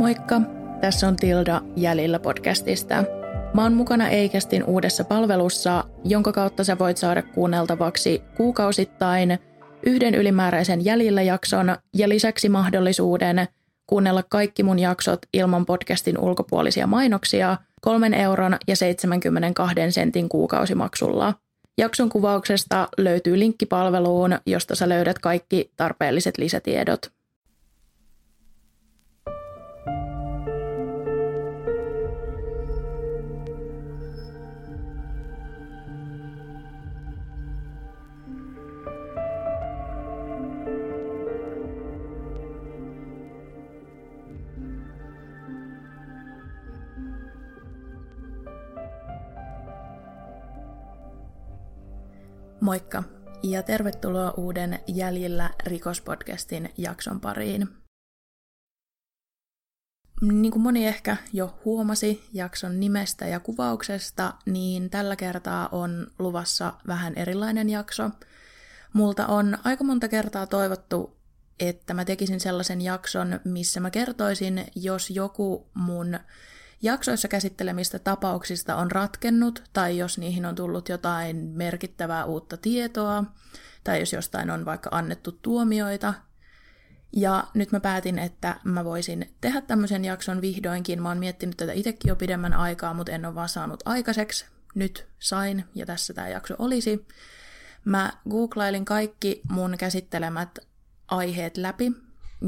Moikka! Tässä on Tilda Jäljillä podcastista. Mä oon mukana Eikästin uudessa palvelussa, jonka kautta sä voit saada kuunneltavaksi kuukausittain yhden ylimääräisen Jäljillä jakson ja lisäksi mahdollisuuden kuunnella kaikki mun jaksot ilman podcastin ulkopuolisia mainoksia kolmen euron ja 72 sentin kuukausimaksulla. Jakson kuvauksesta löytyy linkki palveluun, josta sä löydät kaikki tarpeelliset lisätiedot. Moikka ja tervetuloa uuden Jäljillä rikospodcastin jakson pariin. Niin kuin moni ehkä jo huomasi jakson nimestä ja kuvauksesta, niin tällä kertaa on luvassa vähän erilainen jakso. Multa on aika monta kertaa toivottu, että mä tekisin sellaisen jakson, missä mä kertoisin, jos joku mun jaksoissa käsittelemistä tapauksista on ratkennut tai jos niihin on tullut jotain merkittävää uutta tietoa tai jos jostain on vaikka annettu tuomioita. Ja nyt mä päätin, että mä voisin tehdä tämmöisen jakson vihdoinkin. Mä oon miettinyt tätä itsekin jo pidemmän aikaa, mutta en ole vaan saanut aikaiseksi. Nyt sain ja tässä tämä jakso olisi. Mä googlailin kaikki mun käsittelemät aiheet läpi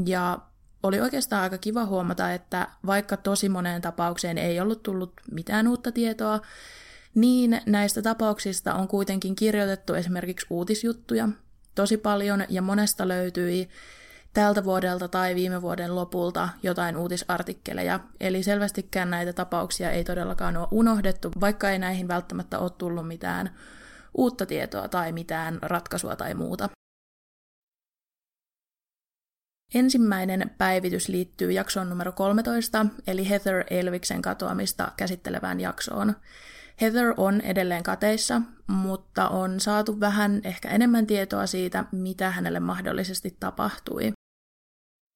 ja oli oikeastaan aika kiva huomata, että vaikka tosi moneen tapaukseen ei ollut tullut mitään uutta tietoa, niin näistä tapauksista on kuitenkin kirjoitettu esimerkiksi uutisjuttuja tosi paljon ja monesta löytyi tältä vuodelta tai viime vuoden lopulta jotain uutisartikkeleja. Eli selvästikään näitä tapauksia ei todellakaan ole unohdettu, vaikka ei näihin välttämättä ole tullut mitään uutta tietoa tai mitään ratkaisua tai muuta. Ensimmäinen päivitys liittyy jaksoon numero 13, eli Heather Elviksen katoamista käsittelevään jaksoon. Heather on edelleen kateissa, mutta on saatu vähän ehkä enemmän tietoa siitä, mitä hänelle mahdollisesti tapahtui.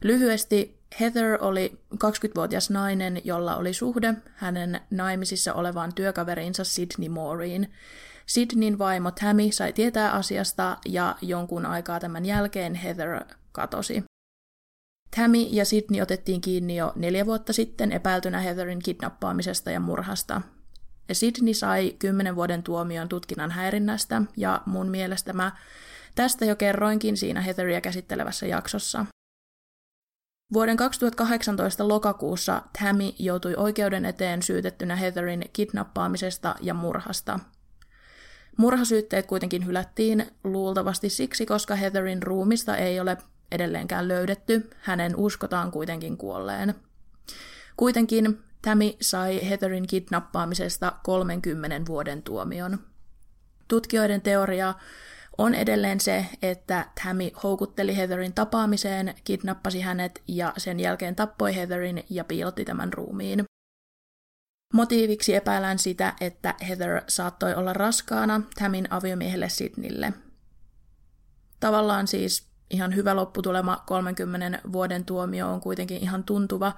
Lyhyesti Heather oli 20-vuotias nainen, jolla oli suhde hänen naimisissa olevaan työkaverinsa Sydney Mooreen. Sydneyn vaimo Tammy sai tietää asiasta ja jonkun aikaa tämän jälkeen Heather katosi. Tammy ja Sydney otettiin kiinni jo neljä vuotta sitten epäiltynä Heatherin kidnappaamisesta ja murhasta. Sydney sai kymmenen vuoden tuomion tutkinnan häirinnästä, ja mun mielestä mä tästä jo kerroinkin siinä Heatheria käsittelevässä jaksossa. Vuoden 2018 lokakuussa Tammy joutui oikeuden eteen syytettynä Heatherin kidnappaamisesta ja murhasta. Murhasyytteet kuitenkin hylättiin luultavasti siksi, koska Heatherin ruumista ei ole edelleenkään löydetty, hänen uskotaan kuitenkin kuolleen. Kuitenkin Tammy sai Heatherin kidnappaamisesta 30 vuoden tuomion. Tutkijoiden teoria on edelleen se, että Tammy houkutteli Heatherin tapaamiseen, kidnappasi hänet ja sen jälkeen tappoi Heatherin ja piilotti tämän ruumiin. Motiiviksi epäillään sitä, että Heather saattoi olla raskaana Tamin aviomiehelle Sidnille. Tavallaan siis ihan hyvä lopputulema 30 vuoden tuomio on kuitenkin ihan tuntuva.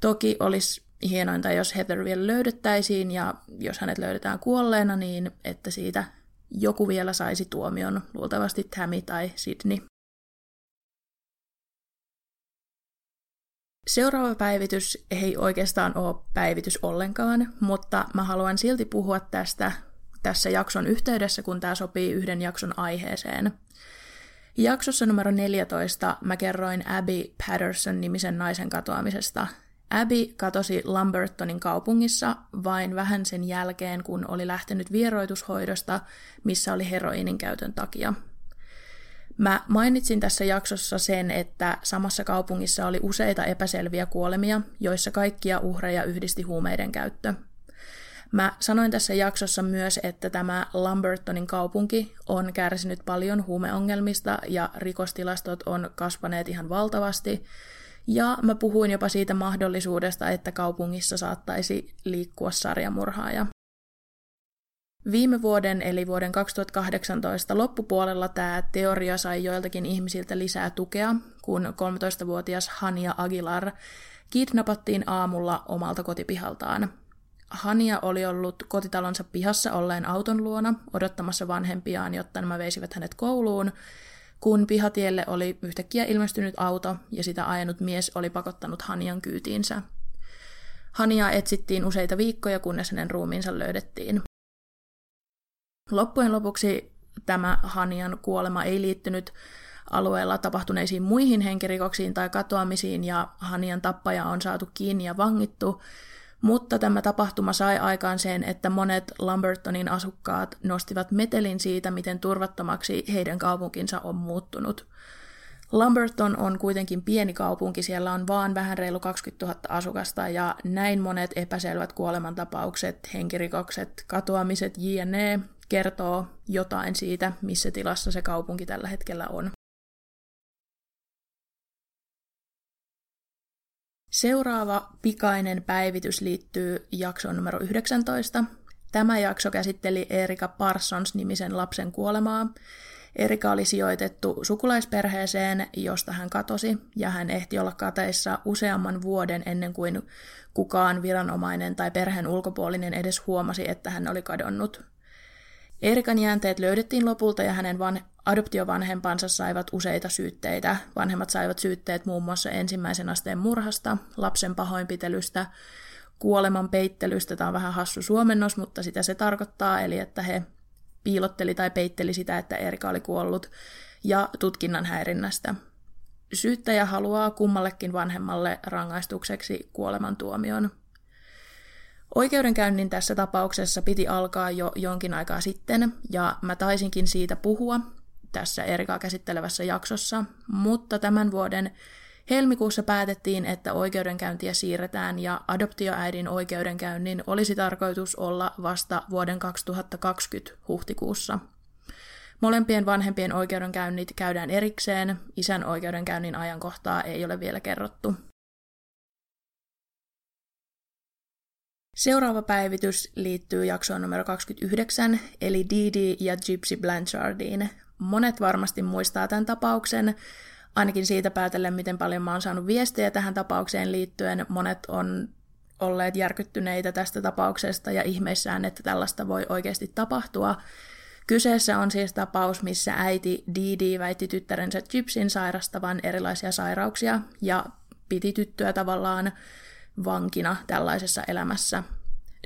Toki olisi hienointa, jos Heather vielä löydettäisiin ja jos hänet löydetään kuolleena, niin että siitä joku vielä saisi tuomion, luultavasti Tammy tai Sydney. Seuraava päivitys ei oikeastaan ole päivitys ollenkaan, mutta mä haluan silti puhua tästä tässä jakson yhteydessä, kun tämä sopii yhden jakson aiheeseen. Jaksossa numero 14 mä kerroin Abby Patterson-nimisen naisen katoamisesta. Abby katosi Lambertonin kaupungissa vain vähän sen jälkeen, kun oli lähtenyt vieroitushoidosta, missä oli heroinin käytön takia. Mä mainitsin tässä jaksossa sen, että samassa kaupungissa oli useita epäselviä kuolemia, joissa kaikkia uhreja yhdisti huumeiden käyttö – Mä sanoin tässä jaksossa myös, että tämä Lambertonin kaupunki on kärsinyt paljon huumeongelmista ja rikostilastot on kasvaneet ihan valtavasti. Ja mä puhuin jopa siitä mahdollisuudesta, että kaupungissa saattaisi liikkua sarjamurhaaja. Viime vuoden eli vuoden 2018 loppupuolella tämä teoria sai joiltakin ihmisiltä lisää tukea, kun 13-vuotias Hania Aguilar kidnappattiin aamulla omalta kotipihaltaan. Hania oli ollut kotitalonsa pihassa olleen auton luona odottamassa vanhempiaan, jotta nämä veisivät hänet kouluun, kun pihatielle oli yhtäkkiä ilmestynyt auto ja sitä ajanut mies oli pakottanut Hanian kyytiinsä. Hania etsittiin useita viikkoja, kunnes hänen ruumiinsa löydettiin. Loppujen lopuksi tämä Hanian kuolema ei liittynyt alueella tapahtuneisiin muihin henkirikoksiin tai katoamisiin ja Hanian tappaja on saatu kiinni ja vangittu, mutta tämä tapahtuma sai aikaan sen, että monet Lambertonin asukkaat nostivat metelin siitä, miten turvattomaksi heidän kaupunkinsa on muuttunut. Lamberton on kuitenkin pieni kaupunki, siellä on vaan vähän reilu 20 000 asukasta ja näin monet epäselvät kuolemantapaukset, henkirikokset, katoamiset, jne. kertoo jotain siitä, missä tilassa se kaupunki tällä hetkellä on. Seuraava pikainen päivitys liittyy jaksoon numero 19. Tämä jakso käsitteli Erika Parsons-nimisen lapsen kuolemaa. Erika oli sijoitettu sukulaisperheeseen, josta hän katosi, ja hän ehti olla kateissa useamman vuoden ennen kuin kukaan viranomainen tai perheen ulkopuolinen edes huomasi, että hän oli kadonnut. Erikan jäänteet löydettiin lopulta ja hänen van- adoptiovanhempansa saivat useita syytteitä. Vanhemmat saivat syytteet muun muassa ensimmäisen asteen murhasta, lapsen pahoinpitelystä, kuoleman peittelystä. Tämä on vähän hassu suomennos, mutta sitä se tarkoittaa, eli että he piilotteli tai peitteli sitä, että Erika oli kuollut, ja tutkinnan häirinnästä. Syyttäjä haluaa kummallekin vanhemmalle rangaistukseksi kuolemantuomion. Oikeudenkäynnin tässä tapauksessa piti alkaa jo jonkin aikaa sitten, ja mä taisinkin siitä puhua tässä Erikaa käsittelevässä jaksossa, mutta tämän vuoden helmikuussa päätettiin, että oikeudenkäyntiä siirretään ja adoptioäidin oikeudenkäynnin olisi tarkoitus olla vasta vuoden 2020 huhtikuussa. Molempien vanhempien oikeudenkäynnit käydään erikseen, isän oikeudenkäynnin ajankohtaa ei ole vielä kerrottu. Seuraava päivitys liittyy jaksoon numero 29, eli Didi ja Gypsy Blanchardine. Monet varmasti muistaa tämän tapauksen, ainakin siitä päätellen, miten paljon mä oon saanut viestejä tähän tapaukseen liittyen. Monet on olleet järkyttyneitä tästä tapauksesta ja ihmeissään, että tällaista voi oikeasti tapahtua. Kyseessä on siis tapaus, missä äiti Didi väitti tyttärensä Gypsyn sairastavan erilaisia sairauksia ja piti tyttöä tavallaan vankina tällaisessa elämässä.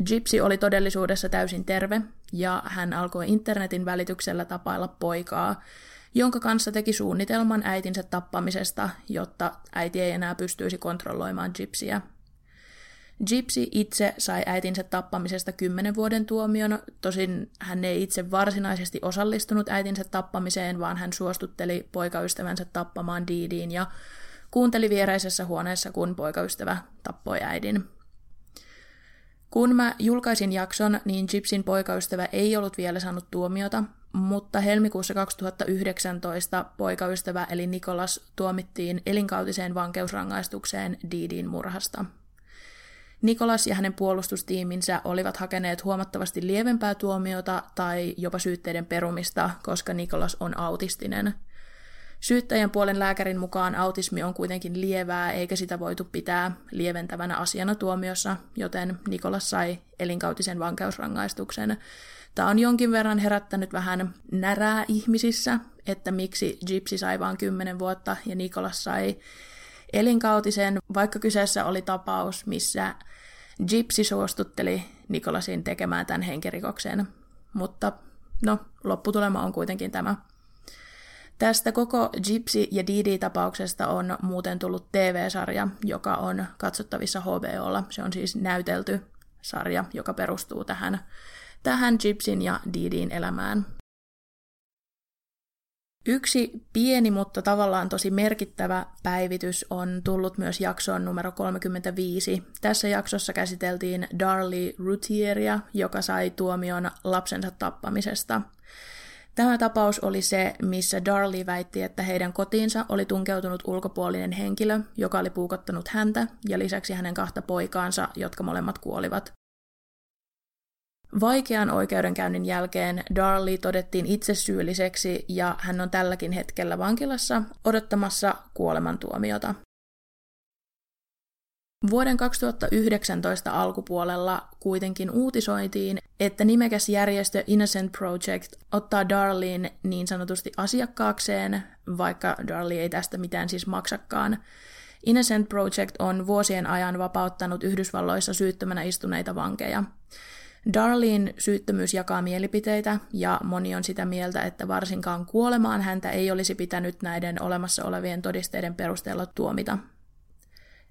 Gypsy oli todellisuudessa täysin terve ja hän alkoi internetin välityksellä tapailla poikaa, jonka kanssa teki suunnitelman äitinsä tappamisesta, jotta äiti ei enää pystyisi kontrolloimaan Gypsyä. Gypsy itse sai äitinsä tappamisesta kymmenen vuoden tuomion, tosin hän ei itse varsinaisesti osallistunut äitinsä tappamiseen, vaan hän suostutteli poikaystävänsä tappamaan Didiin ja kuunteli viereisessä huoneessa, kun poikaystävä tappoi äidin. Kun mä julkaisin jakson, niin Gypsyn poikaystävä ei ollut vielä saanut tuomiota, mutta helmikuussa 2019 poikaystävä eli Nikolas tuomittiin elinkautiseen vankeusrangaistukseen Didin murhasta. Nikolas ja hänen puolustustiiminsä olivat hakeneet huomattavasti lievempää tuomiota tai jopa syytteiden perumista, koska Nikolas on autistinen – Syyttäjän puolen lääkärin mukaan autismi on kuitenkin lievää, eikä sitä voitu pitää lieventävänä asiana tuomiossa, joten Nikolas sai elinkautisen vankeusrangaistuksen. Tämä on jonkin verran herättänyt vähän närää ihmisissä, että miksi Gypsy sai vain 10 vuotta ja Nikolas sai elinkautisen, vaikka kyseessä oli tapaus, missä Gypsy suostutteli Nikolasin tekemään tämän henkirikoksen. Mutta no, lopputulema on kuitenkin tämä. Tästä koko Gypsy ja Didi-tapauksesta on muuten tullut TV-sarja, joka on katsottavissa HBOlla. Se on siis näytelty sarja, joka perustuu tähän, tähän Gypsyn ja Didin elämään. Yksi pieni, mutta tavallaan tosi merkittävä päivitys on tullut myös jaksoon numero 35. Tässä jaksossa käsiteltiin Darlie Routieria, joka sai tuomion lapsensa tappamisesta – Tämä tapaus oli se, missä Darley väitti, että heidän kotiinsa oli tunkeutunut ulkopuolinen henkilö, joka oli puukottanut häntä ja lisäksi hänen kahta poikaansa, jotka molemmat kuolivat. Vaikean oikeudenkäynnin jälkeen Darley todettiin itse syylliseksi ja hän on tälläkin hetkellä vankilassa odottamassa kuolemantuomiota. Vuoden 2019 alkupuolella kuitenkin uutisoitiin, että nimekäs järjestö Innocent Project ottaa Darlin niin sanotusti asiakkaakseen, vaikka Darley ei tästä mitään siis maksakaan. Innocent Project on vuosien ajan vapauttanut Yhdysvalloissa syyttömänä istuneita vankeja. Darlin syyttömyys jakaa mielipiteitä ja moni on sitä mieltä, että varsinkaan kuolemaan häntä ei olisi pitänyt näiden olemassa olevien todisteiden perusteella tuomita.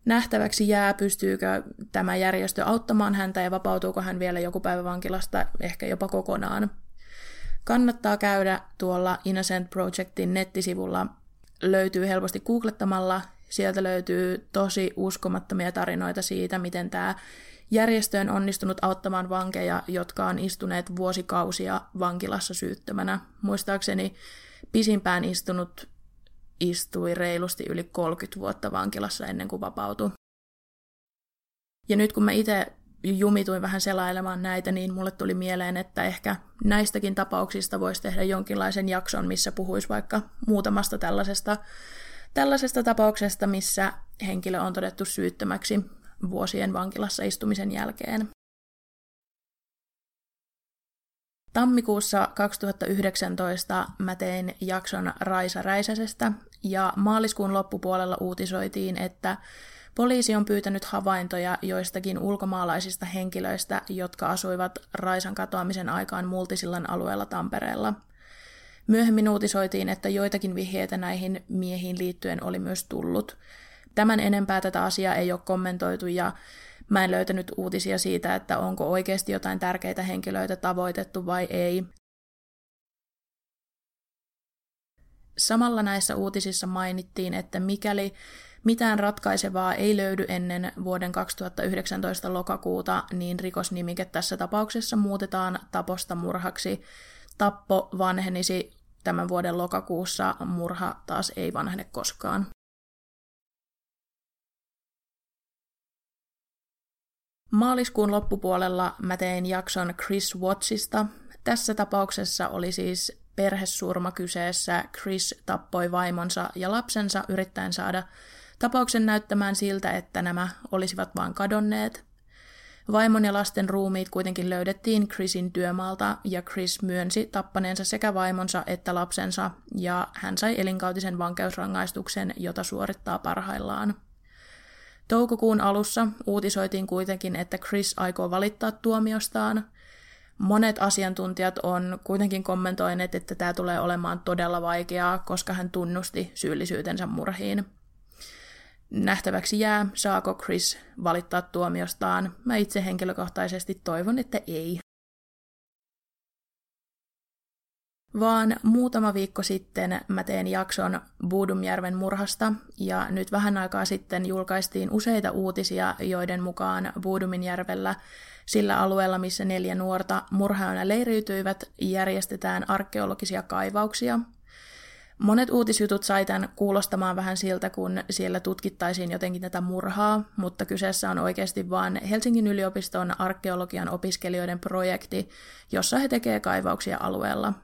Nähtäväksi jää, pystyykö tämä järjestö auttamaan häntä ja vapautuuko hän vielä joku päivä vankilasta, ehkä jopa kokonaan. Kannattaa käydä tuolla Innocent Projectin nettisivulla. Löytyy helposti googlettamalla. Sieltä löytyy tosi uskomattomia tarinoita siitä, miten tämä järjestö on onnistunut auttamaan vankeja, jotka on istuneet vuosikausia vankilassa syyttömänä. Muistaakseni pisimpään istunut istui reilusti yli 30 vuotta vankilassa ennen kuin vapautui. Ja nyt kun mä itse jumituin vähän selailemaan näitä, niin mulle tuli mieleen, että ehkä näistäkin tapauksista voisi tehdä jonkinlaisen jakson, missä puhuisi vaikka muutamasta tällaisesta, tällaisesta tapauksesta, missä henkilö on todettu syyttömäksi vuosien vankilassa istumisen jälkeen. Tammikuussa 2019 mä tein jakson Raisa Räisäsestä ja maaliskuun loppupuolella uutisoitiin, että poliisi on pyytänyt havaintoja joistakin ulkomaalaisista henkilöistä, jotka asuivat Raisan katoamisen aikaan Multisillan alueella Tampereella. Myöhemmin uutisoitiin, että joitakin vihjeitä näihin miehiin liittyen oli myös tullut. Tämän enempää tätä asiaa ei ole kommentoitu ja Mä en löytänyt uutisia siitä, että onko oikeasti jotain tärkeitä henkilöitä tavoitettu vai ei. Samalla näissä uutisissa mainittiin, että mikäli mitään ratkaisevaa ei löydy ennen vuoden 2019 lokakuuta, niin rikosnimike tässä tapauksessa muutetaan taposta murhaksi. Tappo vanhenisi tämän vuoden lokakuussa, murha taas ei vanhene koskaan. Maaliskuun loppupuolella mä tein jakson Chris Wattsista. Tässä tapauksessa oli siis perhesurma kyseessä. Chris tappoi vaimonsa ja lapsensa yrittäen saada tapauksen näyttämään siltä, että nämä olisivat vain kadonneet. Vaimon ja lasten ruumiit kuitenkin löydettiin Chrisin työmaalta ja Chris myönsi tappaneensa sekä vaimonsa että lapsensa ja hän sai elinkautisen vankeusrangaistuksen, jota suorittaa parhaillaan. Toukokuun alussa uutisoitiin kuitenkin, että Chris aikoo valittaa tuomiostaan. Monet asiantuntijat on kuitenkin kommentoineet, että tämä tulee olemaan todella vaikeaa, koska hän tunnusti syyllisyytensä murhiin. Nähtäväksi jää, saako Chris valittaa tuomiostaan. Mä itse henkilökohtaisesti toivon, että ei. Vaan muutama viikko sitten mä tein jakson Buudumjärven murhasta, ja nyt vähän aikaa sitten julkaistiin useita uutisia, joiden mukaan Buuduminjärvellä, sillä alueella, missä neljä nuorta murhaajana leiriytyivät, järjestetään arkeologisia kaivauksia. Monet uutisjutut sai tämän kuulostamaan vähän siltä, kun siellä tutkittaisiin jotenkin tätä murhaa, mutta kyseessä on oikeasti vain Helsingin yliopiston arkeologian opiskelijoiden projekti, jossa he tekevät kaivauksia alueella –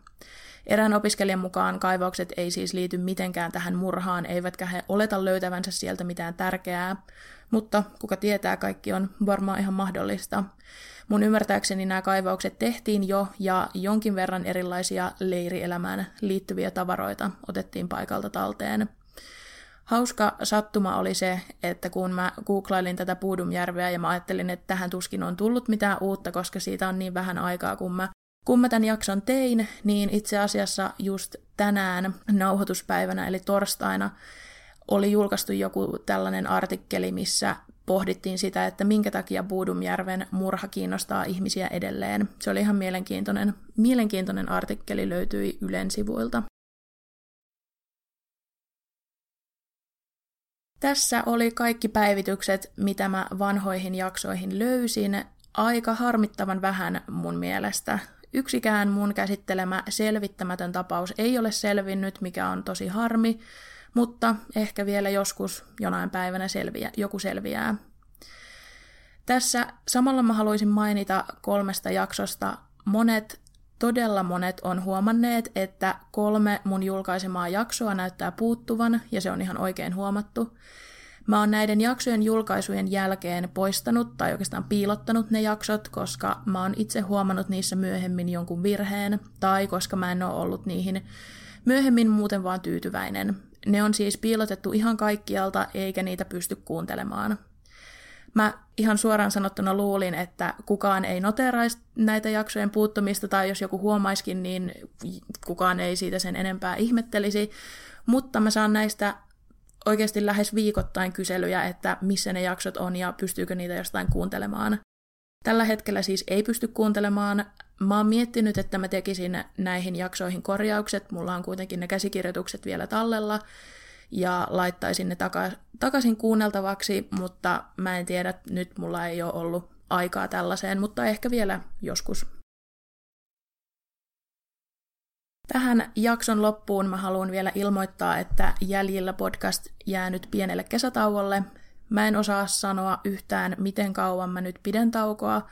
Erään opiskelijan mukaan kaivaukset ei siis liity mitenkään tähän murhaan, eivätkä he oleta löytävänsä sieltä mitään tärkeää, mutta kuka tietää, kaikki on varmaan ihan mahdollista. Mun ymmärtääkseni nämä kaivaukset tehtiin jo ja jonkin verran erilaisia leirielämään liittyviä tavaroita otettiin paikalta talteen. Hauska sattuma oli se, että kun mä googlailin tätä Puudumjärveä ja mä ajattelin, että tähän tuskin on tullut mitään uutta, koska siitä on niin vähän aikaa, kun mä kun mä tämän jakson tein, niin itse asiassa just tänään nauhoituspäivänä, eli torstaina, oli julkaistu joku tällainen artikkeli, missä pohdittiin sitä, että minkä takia Buudumjärven murha kiinnostaa ihmisiä edelleen. Se oli ihan mielenkiintoinen, mielenkiintoinen artikkeli, löytyi Ylen sivuilta. Tässä oli kaikki päivitykset, mitä mä vanhoihin jaksoihin löysin. Aika harmittavan vähän mun mielestä. Yksikään mun käsittelemä selvittämätön tapaus ei ole selvinnyt, mikä on tosi harmi, mutta ehkä vielä joskus jonain päivänä selviä, joku selviää. Tässä samalla mä haluaisin mainita kolmesta jaksosta. Monet, todella monet on huomanneet, että kolme mun julkaisemaa jaksoa näyttää puuttuvan, ja se on ihan oikein huomattu. Mä oon näiden jaksojen julkaisujen jälkeen poistanut tai oikeastaan piilottanut ne jaksot, koska mä oon itse huomannut niissä myöhemmin jonkun virheen, tai koska mä en ole ollut niihin myöhemmin muuten vaan tyytyväinen. Ne on siis piilotettu ihan kaikkialta, eikä niitä pysty kuuntelemaan. Mä ihan suoraan sanottuna luulin, että kukaan ei noteraisi näitä jaksojen puuttumista, tai jos joku huomaiskin, niin kukaan ei siitä sen enempää ihmettelisi. Mutta mä saan näistä oikeasti lähes viikoittain kyselyjä, että missä ne jaksot on ja pystyykö niitä jostain kuuntelemaan. Tällä hetkellä siis ei pysty kuuntelemaan. Mä oon miettinyt, että mä tekisin näihin jaksoihin korjaukset. Mulla on kuitenkin ne käsikirjoitukset vielä tallella ja laittaisin ne taka- takaisin kuunneltavaksi, mutta mä en tiedä, nyt mulla ei ole ollut aikaa tällaiseen, mutta ehkä vielä joskus. Tähän jakson loppuun mä haluan vielä ilmoittaa, että jäljillä podcast jää nyt pienelle kesätauolle. Mä en osaa sanoa yhtään, miten kauan mä nyt pidän taukoa.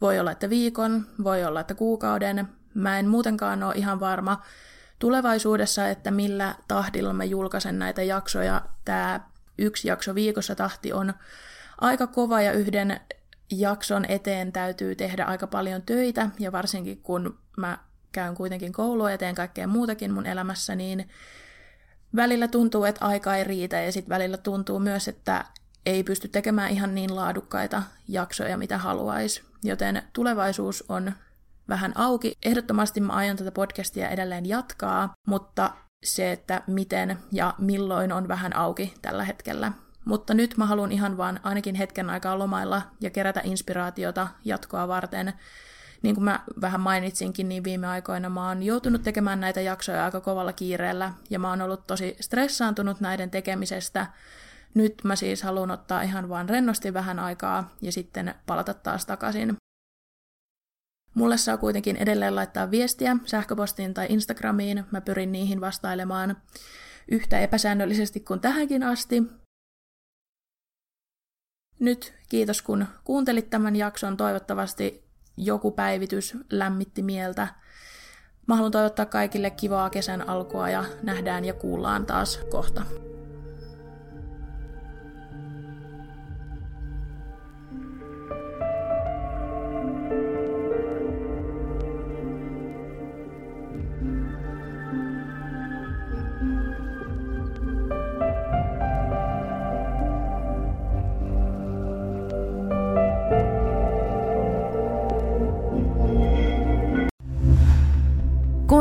Voi olla, että viikon, voi olla, että kuukauden. Mä en muutenkaan ole ihan varma tulevaisuudessa, että millä tahdilla mä julkaisen näitä jaksoja. Tämä yksi jakso viikossa tahti on aika kova ja yhden jakson eteen täytyy tehdä aika paljon töitä, ja varsinkin kun mä käyn kuitenkin koulua ja teen kaikkea muutakin mun elämässä, niin välillä tuntuu, että aika ei riitä ja sitten välillä tuntuu myös, että ei pysty tekemään ihan niin laadukkaita jaksoja, mitä haluaisi. Joten tulevaisuus on vähän auki. Ehdottomasti mä aion tätä podcastia edelleen jatkaa, mutta se, että miten ja milloin on vähän auki tällä hetkellä. Mutta nyt mä haluan ihan vaan ainakin hetken aikaa lomailla ja kerätä inspiraatiota jatkoa varten niin kuin mä vähän mainitsinkin, niin viime aikoina mä oon joutunut tekemään näitä jaksoja aika kovalla kiireellä, ja mä oon ollut tosi stressaantunut näiden tekemisestä. Nyt mä siis haluan ottaa ihan vaan rennosti vähän aikaa ja sitten palata taas takaisin. Mulle saa kuitenkin edelleen laittaa viestiä sähköpostiin tai Instagramiin. Mä pyrin niihin vastailemaan yhtä epäsäännöllisesti kuin tähänkin asti. Nyt kiitos kun kuuntelit tämän jakson. Toivottavasti joku päivitys lämmitti mieltä. Mä haluan toivottaa kaikille kivaa kesän alkua ja nähdään ja kuullaan taas kohta.